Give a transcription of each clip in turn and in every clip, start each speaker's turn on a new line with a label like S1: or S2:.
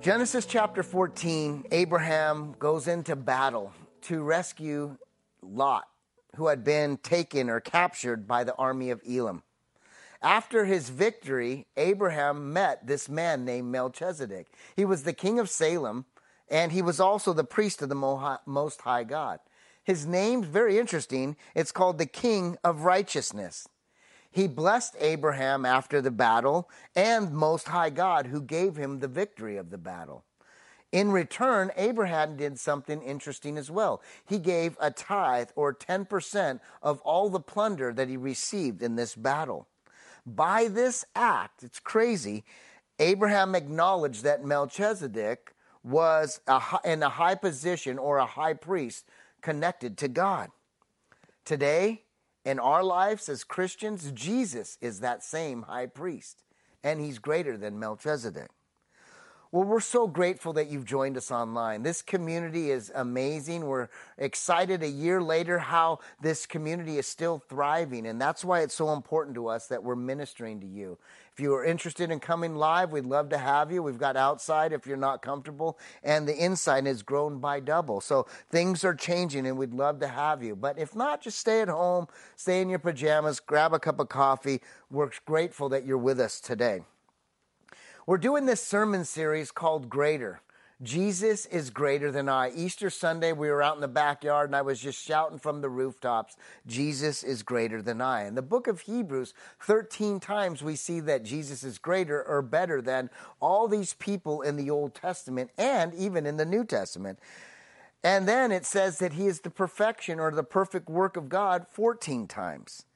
S1: Genesis chapter 14, Abraham goes into battle to rescue Lot, who had been taken or captured by the army of Elam. After his victory, Abraham met this man named Melchizedek. He was the king of Salem, and he was also the priest of the Most High God. His name's very interesting. It's called the King of Righteousness. He blessed Abraham after the battle and Most High God who gave him the victory of the battle. In return, Abraham did something interesting as well. He gave a tithe or 10% of all the plunder that he received in this battle. By this act, it's crazy, Abraham acknowledged that Melchizedek was a, in a high position or a high priest connected to God. Today, in our lives as Christians, Jesus is that same high priest, and he's greater than Melchizedek. Well, we're so grateful that you've joined us online. This community is amazing. We're excited a year later how this community is still thriving, and that's why it's so important to us that we're ministering to you. If you are interested in coming live, we'd love to have you. We've got outside if you're not comfortable, and the inside has grown by double. So things are changing, and we'd love to have you. But if not, just stay at home, stay in your pajamas, grab a cup of coffee. We're grateful that you're with us today. We're doing this sermon series called Greater. Jesus is greater than I. Easter Sunday, we were out in the backyard and I was just shouting from the rooftops, Jesus is greater than I. In the book of Hebrews, 13 times we see that Jesus is greater or better than all these people in the Old Testament and even in the New Testament. And then it says that he is the perfection or the perfect work of God 14 times.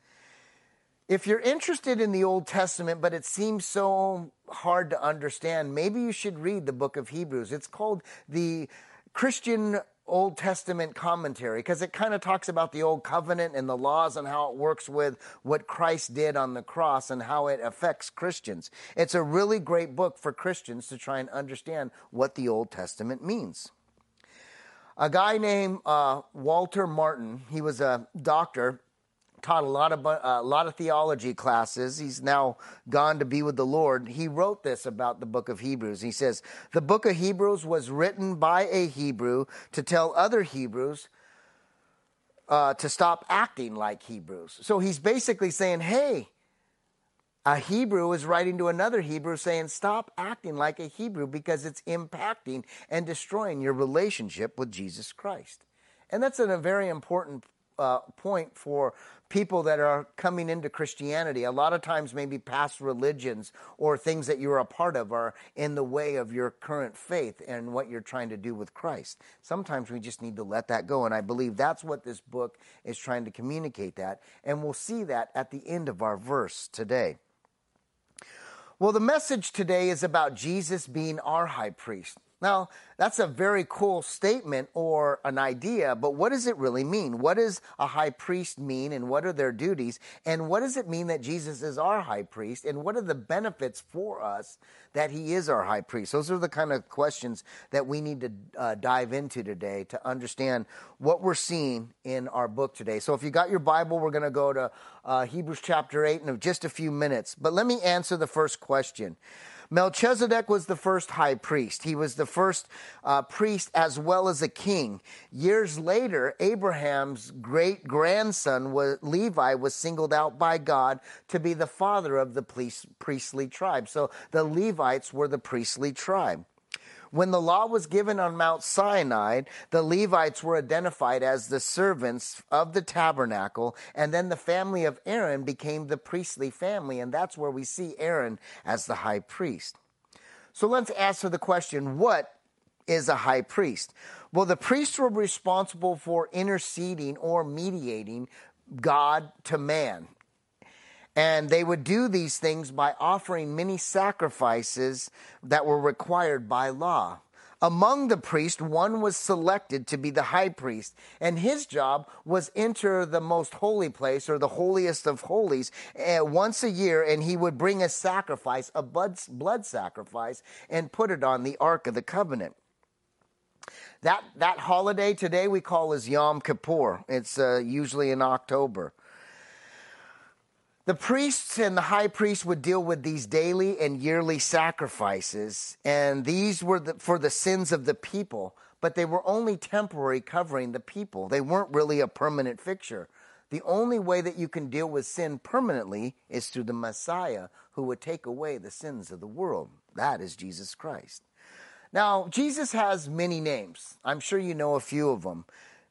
S1: If you're interested in the Old Testament, but it seems so hard to understand, maybe you should read the book of Hebrews. It's called the Christian Old Testament commentary because it kind of talks about the Old Covenant and the laws and how it works with what Christ did on the cross and how it affects Christians. It's a really great book for Christians to try and understand what the Old Testament means. A guy named uh, Walter Martin, he was a doctor taught a lot of a lot of theology classes. He's now gone to be with the Lord. He wrote this about the book of Hebrews. He says, "The book of Hebrews was written by a Hebrew to tell other Hebrews uh, to stop acting like Hebrews." So he's basically saying, "Hey." A Hebrew is writing to another Hebrew saying, Stop acting like a Hebrew because it's impacting and destroying your relationship with Jesus Christ. And that's a very important uh, point for people that are coming into Christianity. A lot of times, maybe past religions or things that you're a part of are in the way of your current faith and what you're trying to do with Christ. Sometimes we just need to let that go. And I believe that's what this book is trying to communicate that. And we'll see that at the end of our verse today. Well, the message today is about Jesus being our high priest. Now, that's a very cool statement or an idea, but what does it really mean? What does a high priest mean and what are their duties? And what does it mean that Jesus is our high priest? And what are the benefits for us that he is our high priest? Those are the kind of questions that we need to uh, dive into today to understand what we're seeing in our book today. So if you got your Bible, we're going to go to uh, Hebrews chapter 8 in just a few minutes. But let me answer the first question. Melchizedek was the first high priest. He was the first uh, priest as well as a king. Years later, Abraham's great grandson, Levi, was singled out by God to be the father of the priestly tribe. So the Levites were the priestly tribe. When the law was given on Mount Sinai, the Levites were identified as the servants of the tabernacle, and then the family of Aaron became the priestly family, and that's where we see Aaron as the high priest. So let's answer the question what is a high priest? Well, the priests were responsible for interceding or mediating God to man. And they would do these things by offering many sacrifices that were required by law. Among the priests, one was selected to be the high priest, and his job was enter the most holy place or the holiest of holies uh, once a year, and he would bring a sacrifice, a blood, blood sacrifice, and put it on the Ark of the Covenant. That, that holiday today we call is Yom Kippur. It's uh, usually in October. The priests and the high priest would deal with these daily and yearly sacrifices, and these were the, for the sins of the people, but they were only temporary covering the people. They weren't really a permanent fixture. The only way that you can deal with sin permanently is through the Messiah who would take away the sins of the world. That is Jesus Christ. Now, Jesus has many names. I'm sure you know a few of them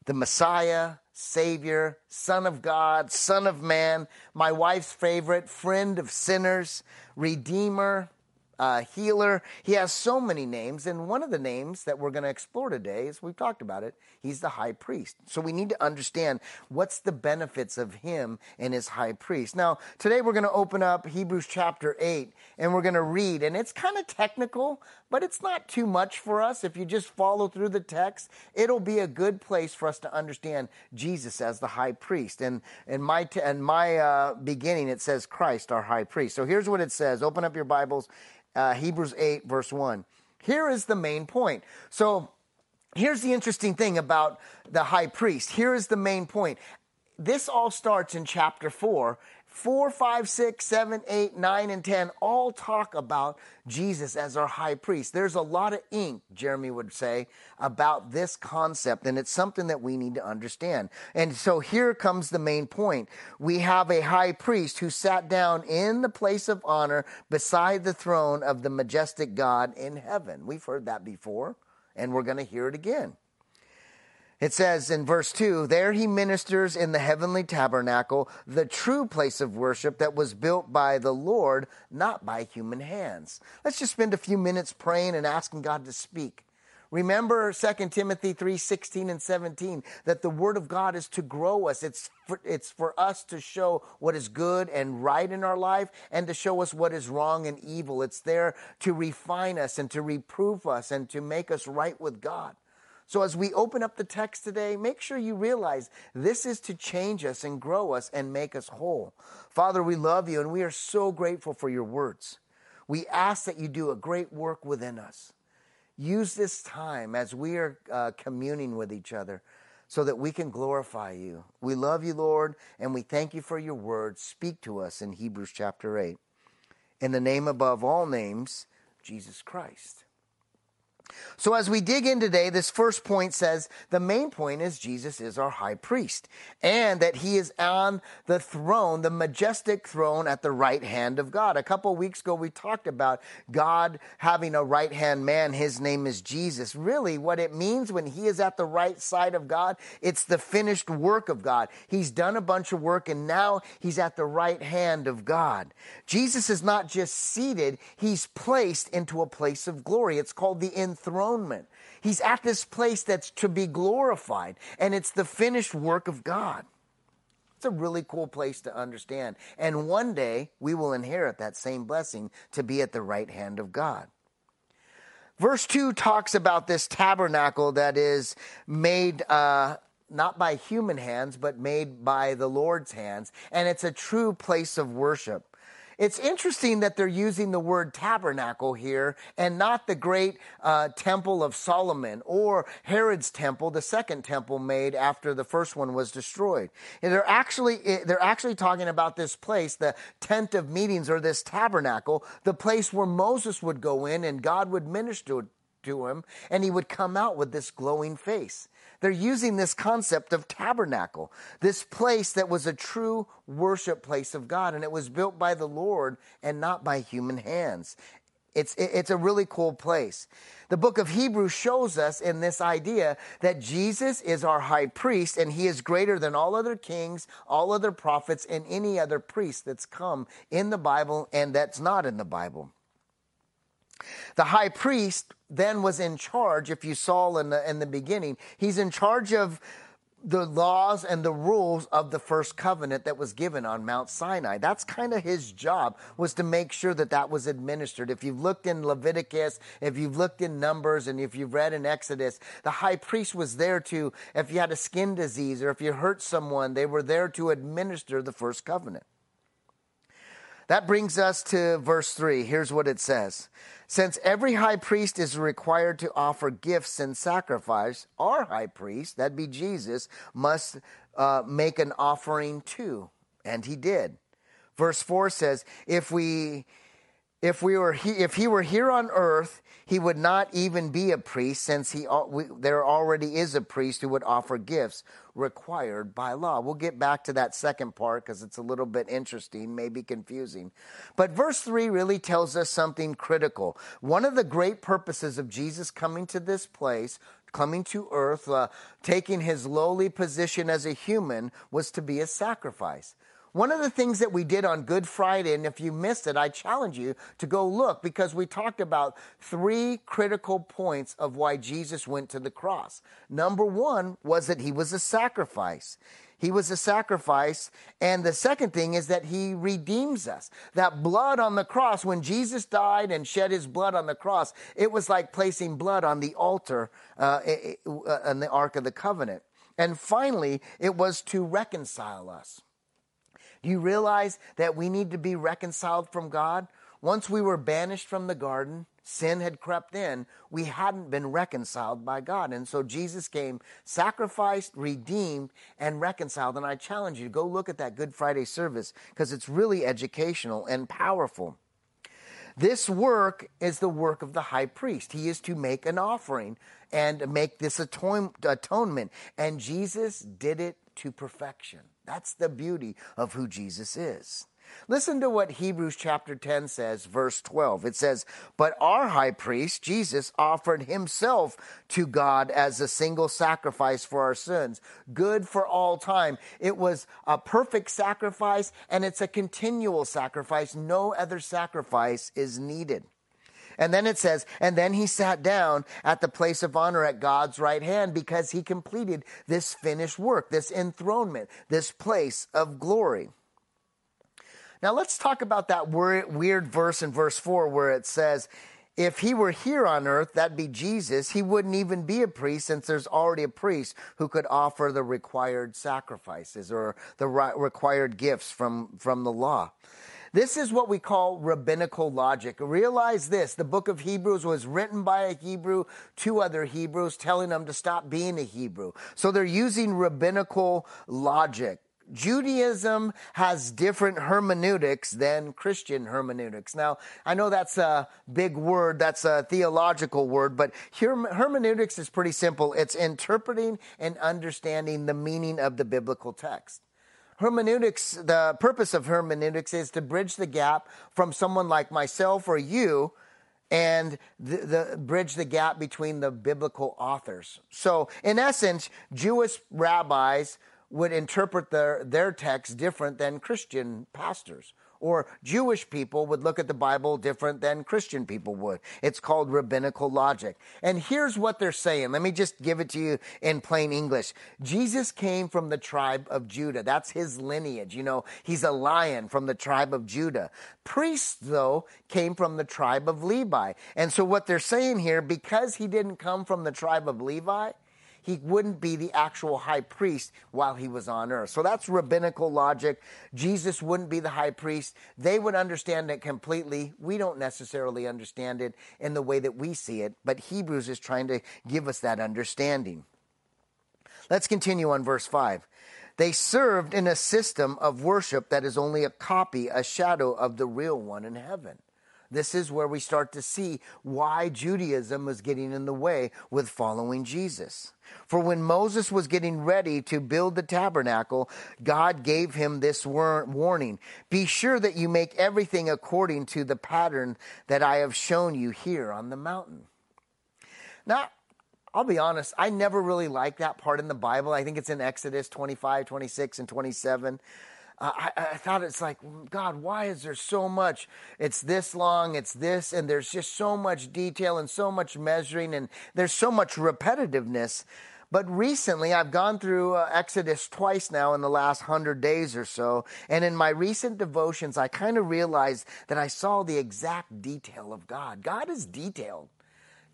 S1: the Messiah, Savior, Son of God, Son of Man, my wife's favorite, friend of sinners, Redeemer, uh, healer. He has so many names, and one of the names that we're going to explore today is we've talked about it. He's the high priest. So we need to understand what's the benefits of him and his high priest. Now, today we're going to open up Hebrews chapter 8 and we're going to read, and it's kind of technical, but it's not too much for us. If you just follow through the text, it'll be a good place for us to understand Jesus as the high priest. And in my, t- in my uh, beginning, it says Christ, our high priest. So here's what it says. Open up your Bibles uh, Hebrews 8, verse 1. Here is the main point. So here's the interesting thing about the high priest. Here is the main point. This all starts in chapter 4, 4, 5, 6, 7, 8, 9, and 10 all talk about Jesus as our high priest. There's a lot of ink, Jeremy would say, about this concept, and it's something that we need to understand. And so here comes the main point. We have a high priest who sat down in the place of honor beside the throne of the majestic God in heaven. We've heard that before, and we're going to hear it again. It says in verse 2 There he ministers in the heavenly tabernacle, the true place of worship that was built by the Lord, not by human hands. Let's just spend a few minutes praying and asking God to speak. Remember 2 Timothy 3 16 and 17 that the Word of God is to grow us. It's for, it's for us to show what is good and right in our life and to show us what is wrong and evil. It's there to refine us and to reprove us and to make us right with God. So, as we open up the text today, make sure you realize this is to change us and grow us and make us whole. Father, we love you and we are so grateful for your words. We ask that you do a great work within us. Use this time as we are uh, communing with each other so that we can glorify you. We love you, Lord, and we thank you for your word. Speak to us in Hebrews chapter 8. In the name above all names, Jesus Christ. So, as we dig in today, this first point says the main point is Jesus is our high priest and that he is on the throne, the majestic throne at the right hand of God. A couple weeks ago, we talked about God having a right hand man. His name is Jesus. Really, what it means when he is at the right side of God, it's the finished work of God. He's done a bunch of work and now he's at the right hand of God. Jesus is not just seated, he's placed into a place of glory. It's called the enthronement. He's at this place that's to be glorified, and it's the finished work of God. It's a really cool place to understand. And one day we will inherit that same blessing to be at the right hand of God. Verse 2 talks about this tabernacle that is made uh, not by human hands, but made by the Lord's hands. And it's a true place of worship. It's interesting that they're using the word tabernacle here and not the great uh, temple of Solomon or Herod's temple, the second temple made after the first one was destroyed. And they're actually eh, they're actually talking about this place, the tent of meetings or this tabernacle, the place where Moses would go in and God would minister to him and he would come out with this glowing face. They're using this concept of tabernacle, this place that was a true worship place of God, and it was built by the Lord and not by human hands. It's, it's a really cool place. The book of Hebrews shows us in this idea that Jesus is our high priest and he is greater than all other kings, all other prophets, and any other priest that's come in the Bible and that's not in the Bible. The high priest then was in charge, if you saw in the, in the beginning, he's in charge of the laws and the rules of the first covenant that was given on Mount Sinai. That's kind of his job was to make sure that that was administered. If you've looked in Leviticus, if you've looked in Numbers, and if you've read in Exodus, the high priest was there to, if you had a skin disease or if you hurt someone, they were there to administer the first covenant. That brings us to verse 3. Here's what it says Since every high priest is required to offer gifts and sacrifice, our high priest, that'd be Jesus, must uh, make an offering too. And he did. Verse 4 says, If we if we were he, if he were here on earth, he would not even be a priest, since he we, there already is a priest who would offer gifts required by law. We'll get back to that second part because it's a little bit interesting, maybe confusing. But verse three really tells us something critical. One of the great purposes of Jesus coming to this place coming to earth, uh, taking his lowly position as a human, was to be a sacrifice. One of the things that we did on Good Friday, and if you missed it, I challenge you to go look because we talked about three critical points of why Jesus went to the cross. Number one was that he was a sacrifice. He was a sacrifice. And the second thing is that he redeems us. That blood on the cross, when Jesus died and shed his blood on the cross, it was like placing blood on the altar uh, in the Ark of the Covenant. And finally, it was to reconcile us. Do you realize that we need to be reconciled from God? Once we were banished from the garden, sin had crept in, we hadn't been reconciled by God. And so Jesus came, sacrificed, redeemed, and reconciled. And I challenge you to go look at that Good Friday service because it's really educational and powerful. This work is the work of the high priest. He is to make an offering and make this atonement. And Jesus did it to perfection. That's the beauty of who Jesus is. Listen to what Hebrews chapter 10 says, verse 12. It says, But our high priest, Jesus, offered himself to God as a single sacrifice for our sins, good for all time. It was a perfect sacrifice and it's a continual sacrifice. No other sacrifice is needed. And then it says, and then he sat down at the place of honor at God's right hand because he completed this finished work, this enthronement, this place of glory. Now let's talk about that weird verse in verse 4 where it says, if he were here on earth, that'd be Jesus, he wouldn't even be a priest since there's already a priest who could offer the required sacrifices or the required gifts from, from the law. This is what we call rabbinical logic. Realize this the book of Hebrews was written by a Hebrew to other Hebrews, telling them to stop being a Hebrew. So they're using rabbinical logic. Judaism has different hermeneutics than Christian hermeneutics. Now, I know that's a big word, that's a theological word, but hermeneutics is pretty simple. It's interpreting and understanding the meaning of the biblical text hermeneutics, the purpose of hermeneutics is to bridge the gap from someone like myself or you and the, the, bridge the gap between the biblical authors. So, in essence, Jewish rabbis would interpret their, their text different than Christian pastors or Jewish people would look at the Bible different than Christian people would. It's called rabbinical logic. And here's what they're saying. Let me just give it to you in plain English. Jesus came from the tribe of Judah. That's his lineage. You know, he's a lion from the tribe of Judah. Priests, though, came from the tribe of Levi. And so what they're saying here, because he didn't come from the tribe of Levi, he wouldn't be the actual high priest while he was on earth. So that's rabbinical logic. Jesus wouldn't be the high priest. They would understand it completely. We don't necessarily understand it in the way that we see it, but Hebrews is trying to give us that understanding. Let's continue on verse 5. They served in a system of worship that is only a copy, a shadow of the real one in heaven. This is where we start to see why Judaism was getting in the way with following Jesus. For when Moses was getting ready to build the tabernacle, God gave him this warning Be sure that you make everything according to the pattern that I have shown you here on the mountain. Now, I'll be honest, I never really liked that part in the Bible. I think it's in Exodus 25, 26, and 27. I, I, thought it's like, God, why is there so much? It's this long, it's this, and there's just so much detail and so much measuring, and there's so much repetitiveness. But recently, I've gone through uh, Exodus twice now in the last hundred days or so. And in my recent devotions, I kind of realized that I saw the exact detail of God. God is detailed.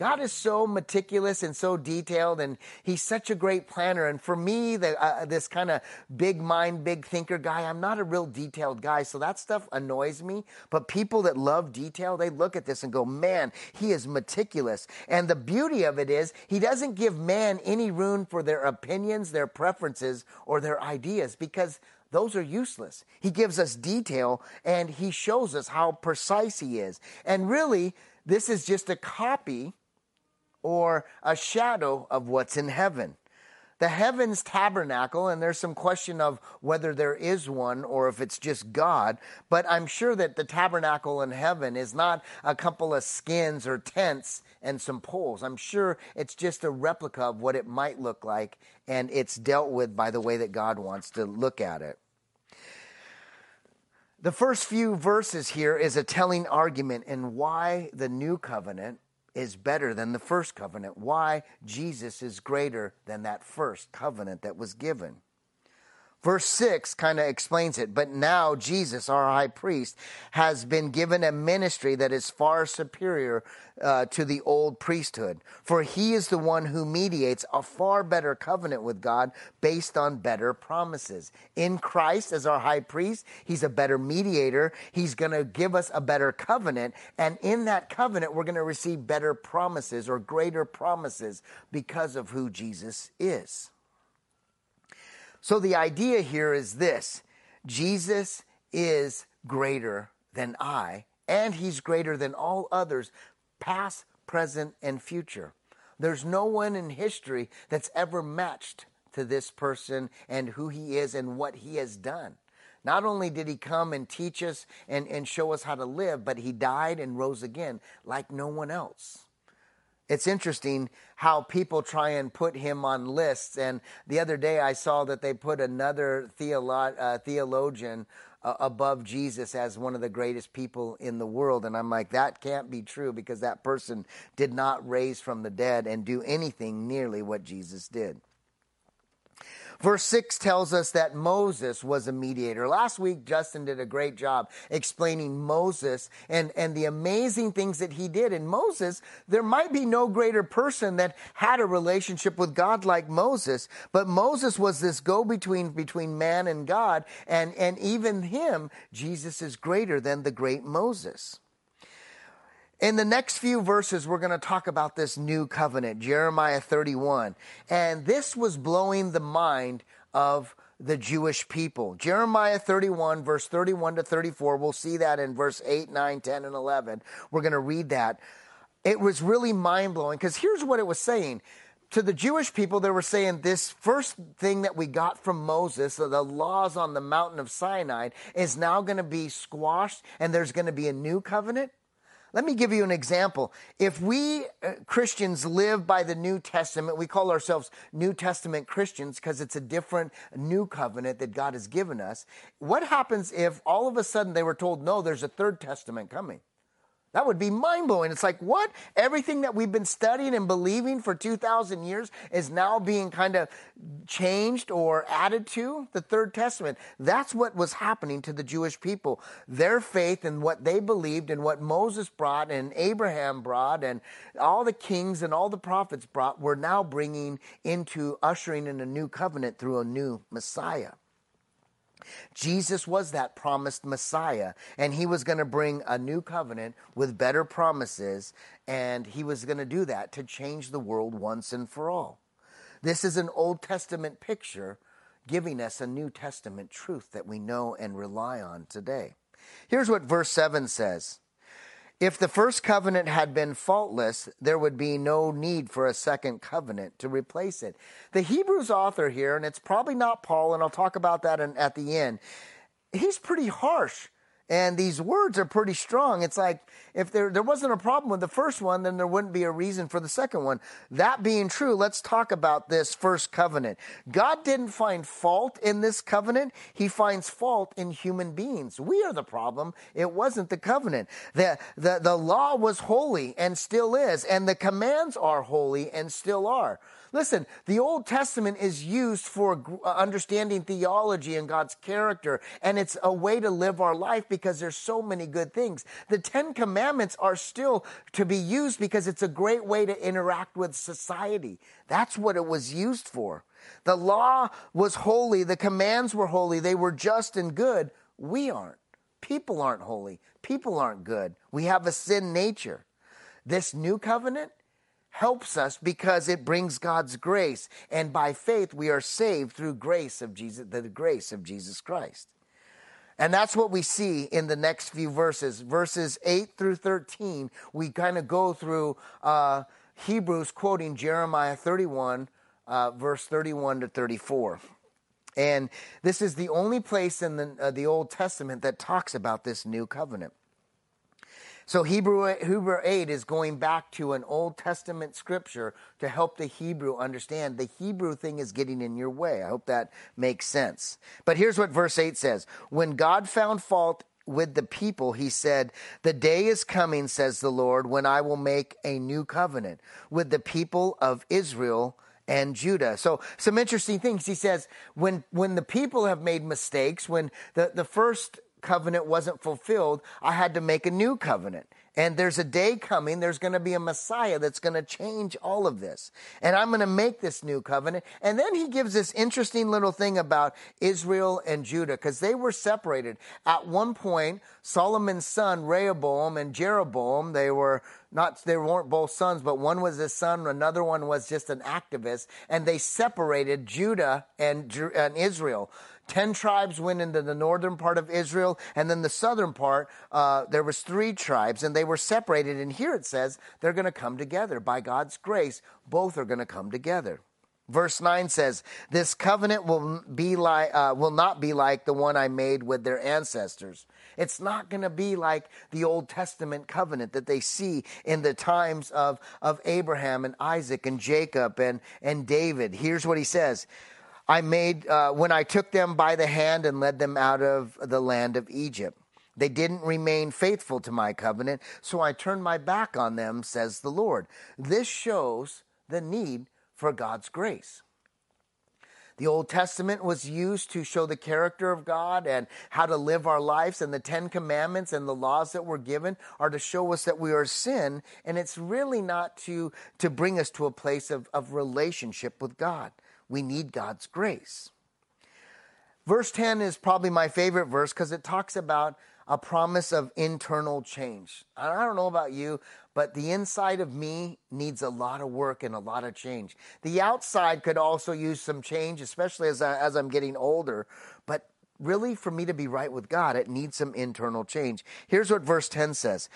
S1: God is so meticulous and so detailed, and He's such a great planner. And for me, the, uh, this kind of big mind, big thinker guy, I'm not a real detailed guy, so that stuff annoys me. But people that love detail, they look at this and go, man, He is meticulous. And the beauty of it is, He doesn't give man any room for their opinions, their preferences, or their ideas because those are useless. He gives us detail and he shows us how precise he is. And really, this is just a copy or a shadow of what's in heaven. The heavens tabernacle, and there's some question of whether there is one or if it's just God, but I'm sure that the tabernacle in heaven is not a couple of skins or tents and some poles. I'm sure it's just a replica of what it might look like, and it's dealt with by the way that God wants to look at it. The first few verses here is a telling argument in why the new covenant is better than the first covenant, why Jesus is greater than that first covenant that was given. Verse 6 kind of explains it. But now Jesus, our high priest, has been given a ministry that is far superior uh, to the old priesthood. For he is the one who mediates a far better covenant with God based on better promises. In Christ, as our high priest, he's a better mediator. He's going to give us a better covenant. And in that covenant, we're going to receive better promises or greater promises because of who Jesus is. So the idea here is this Jesus is greater than I, and he's greater than all others, past, present, and future. There's no one in history that's ever matched to this person and who he is and what he has done. Not only did he come and teach us and, and show us how to live, but he died and rose again like no one else it's interesting how people try and put him on lists. And the other day I saw that they put another theolo- uh, theologian uh, above Jesus as one of the greatest people in the world. And I'm like, that can't be true because that person did not raise from the dead and do anything nearly what Jesus did. Verse 6 tells us that Moses was a mediator. Last week, Justin did a great job explaining Moses and, and the amazing things that he did. And Moses, there might be no greater person that had a relationship with God like Moses, but Moses was this go between between man and God. And, and even him, Jesus is greater than the great Moses. In the next few verses, we're going to talk about this new covenant, Jeremiah 31. And this was blowing the mind of the Jewish people. Jeremiah 31, verse 31 to 34, we'll see that in verse 8, 9, 10, and 11. We're going to read that. It was really mind blowing because here's what it was saying. To the Jewish people, they were saying this first thing that we got from Moses, the laws on the mountain of Sinai, is now going to be squashed and there's going to be a new covenant. Let me give you an example. If we uh, Christians live by the New Testament, we call ourselves New Testament Christians because it's a different new covenant that God has given us. What happens if all of a sudden they were told, no, there's a third testament coming? That would be mind blowing. It's like, what? Everything that we've been studying and believing for 2,000 years is now being kind of changed or added to the Third Testament. That's what was happening to the Jewish people. Their faith and what they believed and what Moses brought and Abraham brought and all the kings and all the prophets brought were now bringing into ushering in a new covenant through a new Messiah. Jesus was that promised Messiah, and he was going to bring a new covenant with better promises, and he was going to do that to change the world once and for all. This is an Old Testament picture giving us a New Testament truth that we know and rely on today. Here's what verse 7 says if the first covenant had been faultless, there would be no need for a second covenant to replace it. The Hebrews author here, and it's probably not Paul, and I'll talk about that in, at the end, he's pretty harsh and these words are pretty strong. It's like if there, there wasn't a problem with the first one, then there wouldn't be a reason for the second one. That being true, let's talk about this first covenant. God didn't find fault in this covenant. He finds fault in human beings. We are the problem. It wasn't the covenant. The, the, the law was holy and still is, and the commands are holy and still are. Listen, the Old Testament is used for uh, understanding theology and God's character, and it's a way to live our life because there's so many good things. The Ten Commandments are still to be used because it's a great way to interact with society. That's what it was used for. The law was holy, the commands were holy, they were just and good. We aren't. People aren't holy. People aren't good. We have a sin nature. This new covenant, helps us because it brings God's grace. And by faith, we are saved through grace of Jesus, the grace of Jesus Christ. And that's what we see in the next few verses. Verses 8 through 13, we kind of go through uh, Hebrews quoting Jeremiah 31, uh, verse 31 to 34. And this is the only place in the, uh, the Old Testament that talks about this new covenant. So Hebrew, Hebrew 8 is going back to an Old Testament scripture to help the Hebrew understand. The Hebrew thing is getting in your way. I hope that makes sense. But here's what verse 8 says When God found fault with the people, he said, The day is coming, says the Lord, when I will make a new covenant with the people of Israel and Judah. So some interesting things. He says, when when the people have made mistakes, when the, the first covenant wasn't fulfilled, I had to make a new covenant. And there's a day coming, there's going to be a Messiah that's going to change all of this. And I'm going to make this new covenant. And then he gives this interesting little thing about Israel and Judah because they were separated. At one point, Solomon's son, Rehoboam and Jeroboam, they were not, they weren't both sons, but one was his son, another one was just an activist. And they separated Judah and, and Israel. Ten tribes went into the northern part of Israel, and then the southern part, uh, there was three tribes, and they were separated. And here it says they're going to come together by God's grace. Both are going to come together. Verse 9 says, This covenant will, be like, uh, will not be like the one I made with their ancestors. It's not going to be like the Old Testament covenant that they see in the times of, of Abraham and Isaac and Jacob and, and David. Here's what he says I made uh, when I took them by the hand and led them out of the land of Egypt. They didn't remain faithful to my covenant, so I turned my back on them, says the Lord. This shows the need for God's grace. The Old Testament was used to show the character of God and how to live our lives, and the Ten Commandments and the laws that were given are to show us that we are sin, and it's really not to, to bring us to a place of, of relationship with God. We need God's grace. Verse 10 is probably my favorite verse because it talks about a promise of internal change. I don't know about you, but the inside of me needs a lot of work and a lot of change. The outside could also use some change, especially as, I, as I'm getting older. But really, for me to be right with God, it needs some internal change. Here's what verse 10 says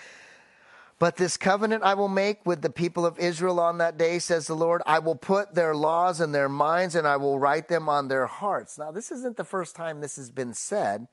S1: but this covenant I will make with the people of Israel on that day, says the Lord. I will put their laws in their minds and I will write them on their hearts. Now, this isn't the first time this has been said.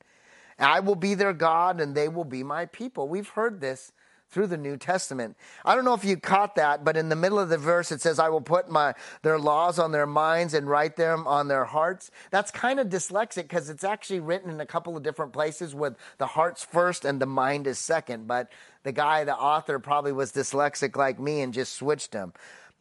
S1: I will be their God and they will be my people. We've heard this through the New Testament. I don't know if you caught that, but in the middle of the verse it says, I will put my their laws on their minds and write them on their hearts. That's kind of dyslexic because it's actually written in a couple of different places with the heart's first and the mind is second. But the guy, the author, probably was dyslexic like me and just switched them.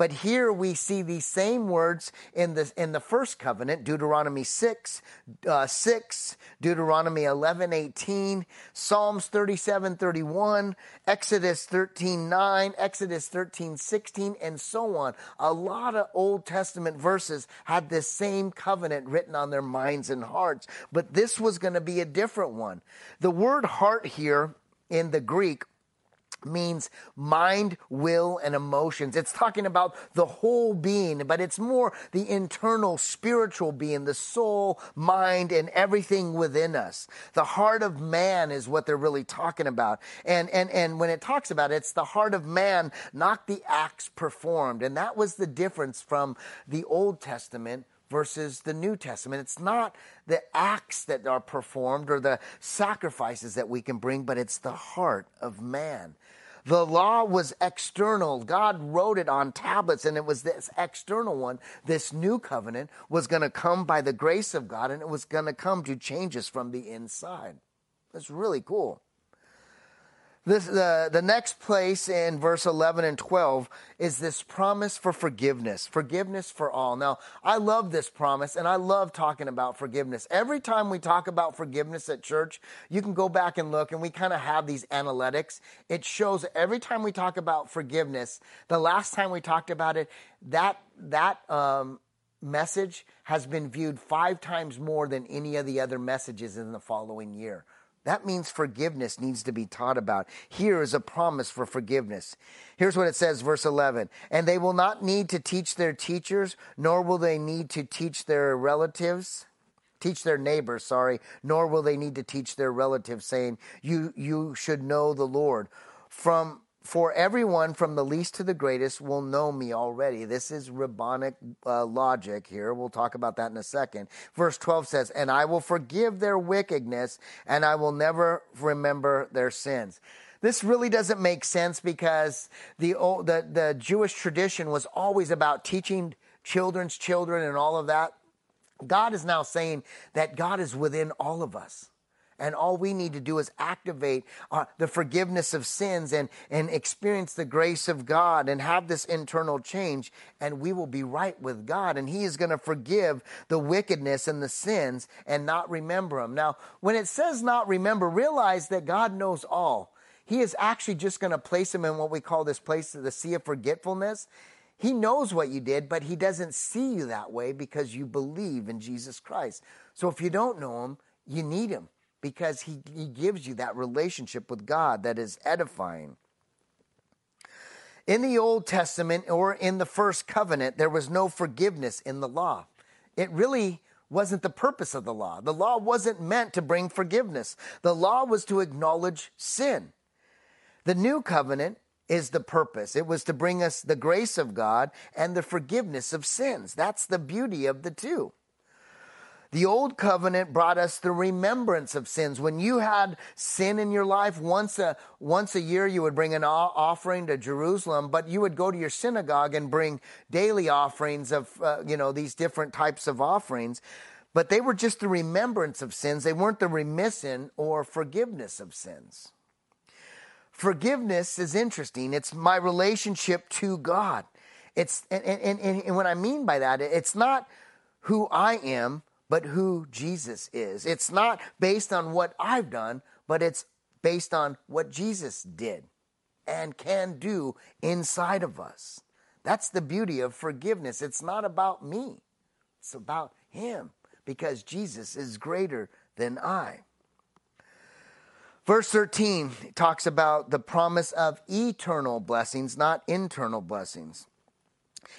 S1: But here we see these same words in the, in the first covenant, Deuteronomy 6, uh, 6, Deuteronomy 11, 18, Psalms 37, 31, Exodus 13, 9, Exodus 13, 16, and so on. A lot of Old Testament verses had this same covenant written on their minds and hearts, but this was going to be a different one. The word heart here in the Greek means mind, will, and emotions. It's talking about the whole being, but it's more the internal spiritual being, the soul, mind, and everything within us. The heart of man is what they're really talking about. And, and, and when it talks about it, it's the heart of man, not the acts performed. And that was the difference from the Old Testament versus the New Testament. It's not the acts that are performed or the sacrifices that we can bring, but it's the heart of man. The law was external. God wrote it on tablets, and it was this external one. This new covenant was going to come by the grace of God, and it was going to come to change us from the inside. That's really cool. This, the, the next place in verse 11 and 12 is this promise for forgiveness, forgiveness for all. Now, I love this promise and I love talking about forgiveness. Every time we talk about forgiveness at church, you can go back and look and we kind of have these analytics. It shows every time we talk about forgiveness, the last time we talked about it, that, that, um, message has been viewed five times more than any of the other messages in the following year That means forgiveness needs to be taught about. Here is a promise for forgiveness. Here's what it says, verse 11. And they will not need to teach their teachers, nor will they need to teach their relatives, teach their neighbors, sorry, nor will they need to teach their relatives, saying, You, you should know the Lord. From for everyone from the least to the greatest will know me already. This is rabbinic uh, logic here. We'll talk about that in a second. Verse 12 says, And I will forgive their wickedness, and I will never remember their sins. This really doesn't make sense because the, the, the Jewish tradition was always about teaching children's children and all of that. God is now saying that God is within all of us. And all we need to do is activate uh, the forgiveness of sins and, and experience the grace of God and have this internal change, and we will be right with God. And He is going to forgive the wickedness and the sins and not remember them. Now, when it says not remember, realize that God knows all. He is actually just going to place him in what we call this place, the sea of forgetfulness. He knows what you did, but he doesn't see you that way because you believe in Jesus Christ. So if you don't know him, you need him because he, he gives you that relationship with God that is edifying. In the Old Testament or in the first covenant, there was no forgiveness in the law. It really wasn't the purpose of the law. The law wasn't meant to bring forgiveness, the law was to acknowledge sin. The new covenant is the purpose. It was to bring us the grace of God and the forgiveness of sins. That's the beauty of the two. The old covenant brought us the remembrance of sins. When you had sin in your life, once a, once a year you would bring an offering to Jerusalem, but you would go to your synagogue and bring daily offerings of, uh, you know, these different types of offerings. But they were just the remembrance of sins. They weren't the remission or forgiveness of sins. Forgiveness is interesting. It's my relationship to God. It's, and, and, and, and what I mean by that, it's not who I am, but who Jesus is. It's not based on what I've done, but it's based on what Jesus did and can do inside of us. That's the beauty of forgiveness. It's not about me, it's about Him because Jesus is greater than I. Verse 13 talks about the promise of eternal blessings, not internal blessings.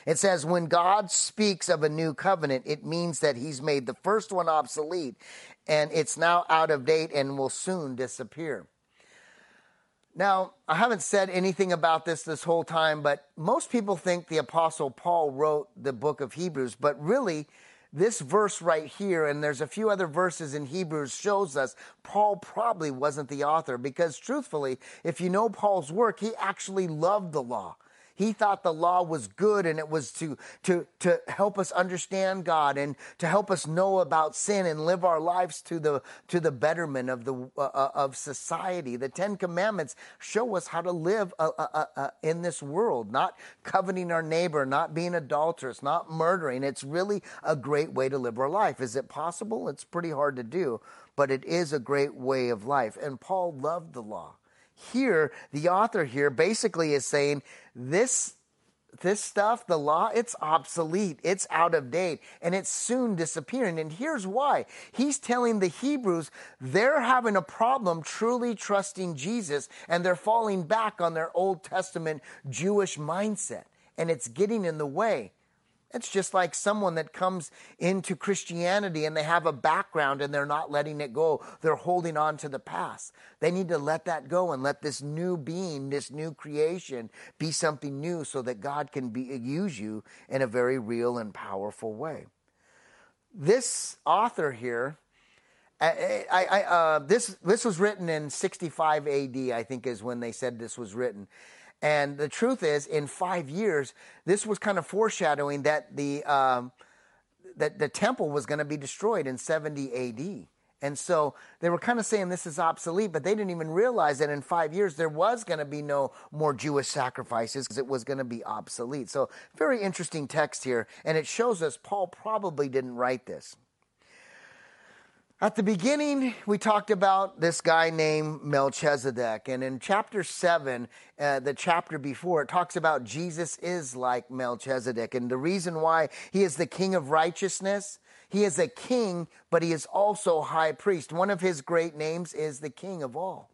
S1: It says, when God speaks of a new covenant, it means that he's made the first one obsolete and it's now out of date and will soon disappear. Now, I haven't said anything about this this whole time, but most people think the Apostle Paul wrote the book of Hebrews, but really, this verse right here, and there's a few other verses in Hebrews, shows us Paul probably wasn't the author because, truthfully, if you know Paul's work, he actually loved the law. He thought the law was good and it was to, to, to help us understand God and to help us know about sin and live our lives to the, to the betterment of, the, uh, uh of society. The Ten Commandments show us how to live uh, uh, uh, in this world, not coveting our neighbor, not being adulterous, not murdering. It's really a great way to live our life. Is it possible? It's pretty hard to do, but it is a great way of life. And Paul loved the law here, the author here basically is saying this this stuff, the law, it's obsolete. It's out of date and it's soon disappearing. And here's why. He's telling the Hebrews they're having a problem truly trusting Jesus and they're falling back on their Old Testament Jewish mindset and it's getting in the way. It's just like someone that comes into Christianity and they have a background and they're not letting it go. They're holding on to the past. They need to let that go and let this new being, this new creation be something new so that God can be, use you in a very real and powerful way. This author here, I, I, uh, this, this was written in 65 AD, I think is when they said this was written. And the truth is, in five years, this was kind of foreshadowing that the um, that the temple was going to be destroyed in 70 A.D. And so they were kind of saying this is obsolete, but they didn't even realize that in five years there was going to be no more Jewish sacrifices because it was going to be obsolete. So, very interesting text here. And it shows us Paul probably didn't write this. At the beginning, we talked about this guy named Melchizedek. And in chapter 7, uh, the chapter before, it talks about Jesus is like Melchizedek. And the reason why he is the king of righteousness, He is a king, but he is also high priest. One of his great names is the king of all.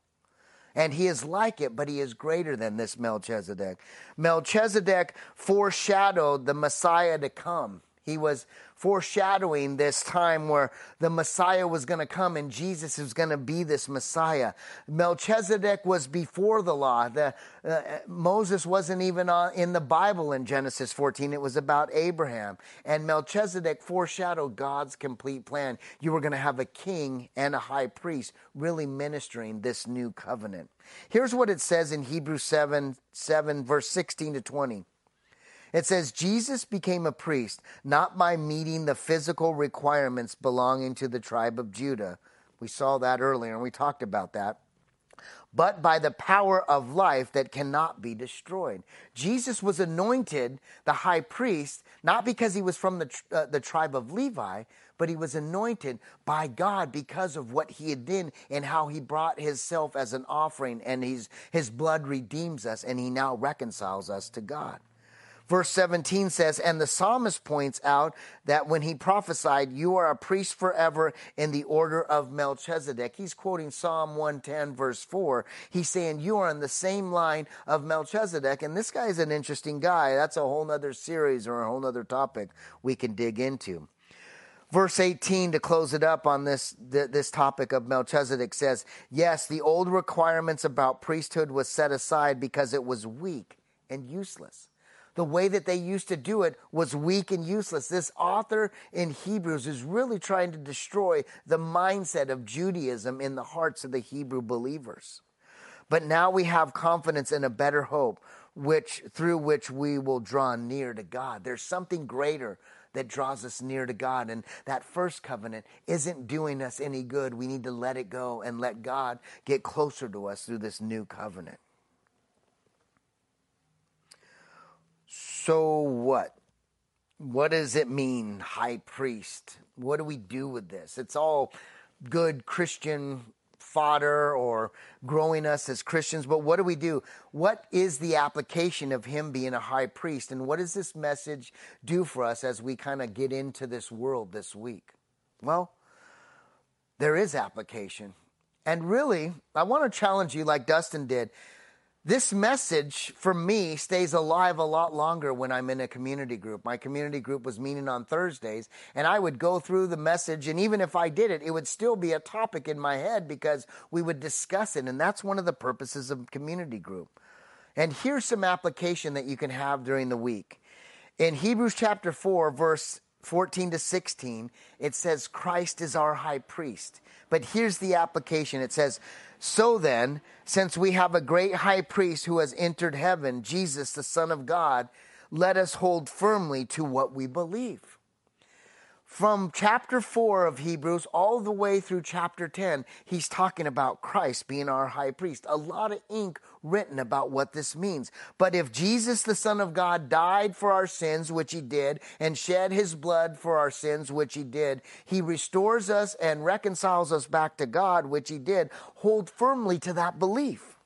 S1: And he is like it, but he is greater than this Melchizedek. Melchizedek foreshadowed the Messiah to come. He was foreshadowing this time where the Messiah was going to come and Jesus was going to be this Messiah. Melchizedek was before the law. The, uh, Moses wasn't even on, in the Bible in Genesis 14. It was about Abraham. And Melchizedek foreshadowed God's complete plan. You were going to have a king and a high priest really ministering this new covenant. Here's what it says in Hebrews 7, 7 verse 16 to 20. It says, Jesus became a priest not by meeting the physical requirements belonging to the tribe of Judah. We saw that earlier and we talked about that. But by the power of life that cannot be destroyed. Jesus was anointed the high priest, not because he was from the, uh, the tribe of Levi, but he was anointed by God because of what he had done and how he brought himself as an offering and his, his blood redeems us and he now reconciles us to God. Verse 17 says, And the psalmist points out that when he prophesied, You are a priest forever in the order of Melchizedek. He's quoting Psalm 110, verse 4. He's saying, You are in the same line of Melchizedek. And this guy is an interesting guy. That's a whole other series or a whole other topic we can dig into. Verse 18 to close it up on this, this topic of Melchizedek says, Yes, the old requirements about priesthood was set aside because it was weak and useless the way that they used to do it was weak and useless. This author in Hebrews is really trying to destroy the mindset of Judaism in the hearts of the Hebrew believers. But now we have confidence in a better hope, which through which we will draw near to God. There's something greater that draws us near to God. And that first covenant isn't doing us any good. We need to let it go and let God get closer to us through this new covenant. So what? What does it mean, high priest? What do we do with this? It's all good Christian fodder or growing us as Christians, but what do we do? What is the application of him being a high priest? And what does this message do for us as we kind of get into this world this week? Well, there is application. And really, I want to challenge you like Dustin did this message for me stays alive a lot longer when I'm in a community group. My community group was meeting on Thursdays, and I would go through the message, and even if I did it, it would still be a topic in my head because we would discuss it, and that's one of the purposes of community group. And here's some application that you can have during the week. In Hebrews chapter 4, verse 14 to 16, it says, Christ is our high priest. But here's the application it says, So then, since we have a great high priest who has entered heaven, Jesus, the Son of God, let us hold firmly to what we believe from chapter 4 of Hebrews all the way through chapter 10, he's talking about Christ being our high priest. A lot of ink written about what this means. But if Jesus, the Son of God, died for our sins, which he did, and shed his blood for our sins, which he did, he restores us and reconciles us back to God, which he did. Hold firmly to that belief.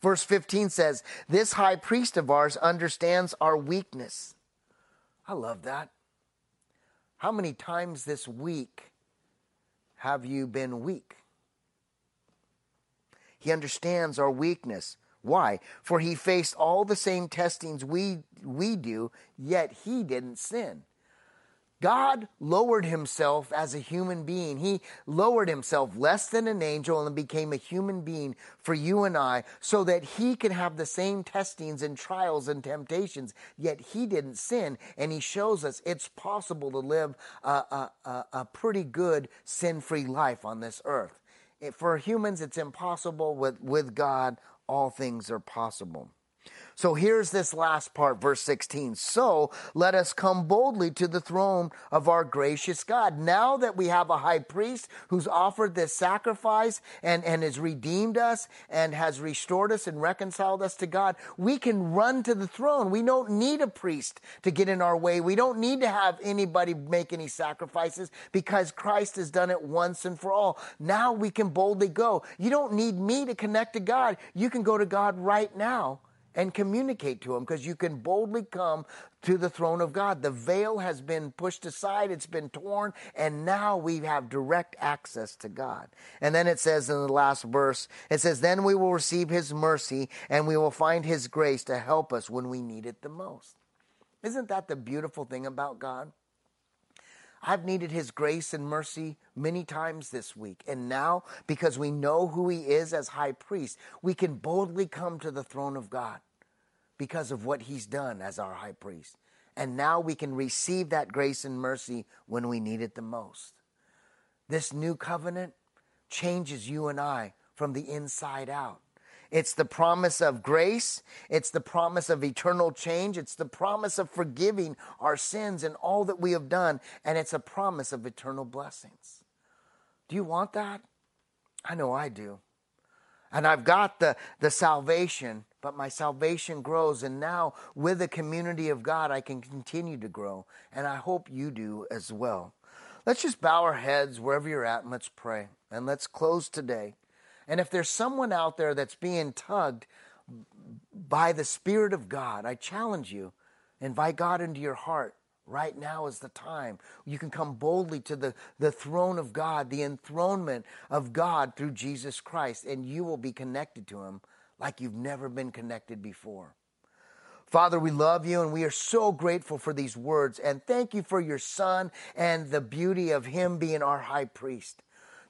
S1: Verse 15 says, This high priest of ours understands our weakness. I love that. How many times this week have you been weak? He understands our weakness. Why? For he faced all the same testings we, we do, yet he didn't sin. God lowered himself as a human being. He lowered himself less than an angel and became a human being for you and I so that he can have the same testings and trials and temptations. Yet he didn't sin. And he shows us it's possible to live a, a, a, a pretty good sin free life on this earth. For humans, it's impossible. With, with God, all things are possible. So here's this last part, verse 16. So let us come boldly to the throne of our gracious God. Now that we have a high priest who's offered this sacrifice and, and has redeemed us and has restored us and reconciled us to God, we can run to the throne. We don't need a priest to get in our way. We don't need to have anybody make any sacrifices because Christ has done it once and for all. Now we can boldly go. You don't need me to connect to God. You can go to God right now and communicate to Him because you can boldly come to the throne of God. The veil has been pushed aside, it's been torn, and now we have direct access to God. And then it says in the last verse, it says, Then we will receive His mercy and we will find His grace to help us when we need it the most. Isn't that the beautiful thing about God? I've needed His grace and mercy many times this week. And now, because we know who He is as high priest, we can boldly come to the throne of God because of what He's done as our high priest. And now we can receive that grace and mercy when we need it the most. This new covenant changes you and I from the inside out. It's the promise of grace. It's the promise of eternal change. It's the promise of forgiving our sins and all that we have done. And it's a promise of eternal blessings. Do you want that? I know I do. And I've got the, the salvation, but my salvation grows. And now, with the community of God, I can continue to grow. And I hope you do as well. Let's just bow our heads wherever you're at and let's pray. And let's close today and if there's someone out there that's being tugged by the Spirit of God, I challenge you, invite God into your heart. Right now is the time. You can come boldly to the, the throne of God, the enthronement of God through Jesus Christ, and you will be connected to Him like you've never been connected before. Father, we love you and we are so grateful for these words. And thank you for your son and the beauty of him being our high priest.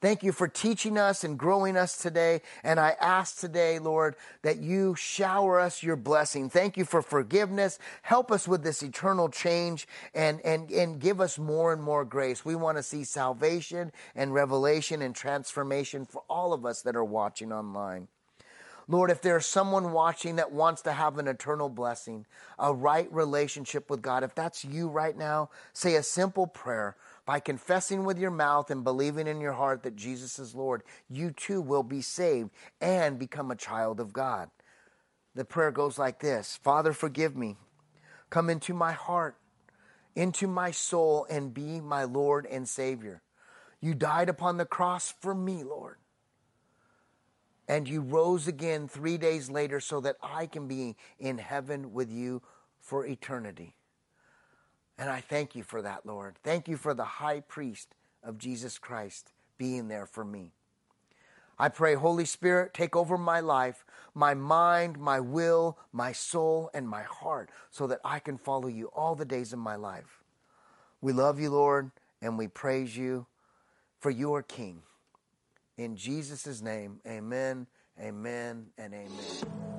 S1: Thank you for teaching us and growing us today. And I ask today, Lord, that you shower us your blessing. Thank you for forgiveness. Help us with this eternal change and, and, and give us more and more grace. We want to see salvation and revelation and transformation for all of us that are watching online. Lord, if there's someone watching that wants to have an eternal blessing, a right relationship with God, if that's you right now, say a simple prayer by confessing with your mouth and believing in your heart that Jesus is Lord, you too will be saved and become a child of God. The prayer goes like this Father, forgive me. Come into my heart, into my soul, and be my Lord and Savior. You died upon the cross for me, Lord. And you rose again three days later so that I can be in heaven with you for eternity. And I thank you for that, Lord. Thank you for the high priest of Jesus Christ being there for me. I pray, Holy Spirit, take over my life, my mind, my will, my soul, and my heart so that I can follow you all the days of my life. We love you, Lord, and we praise you for you are King. In Jesus' name, amen, amen, and amen.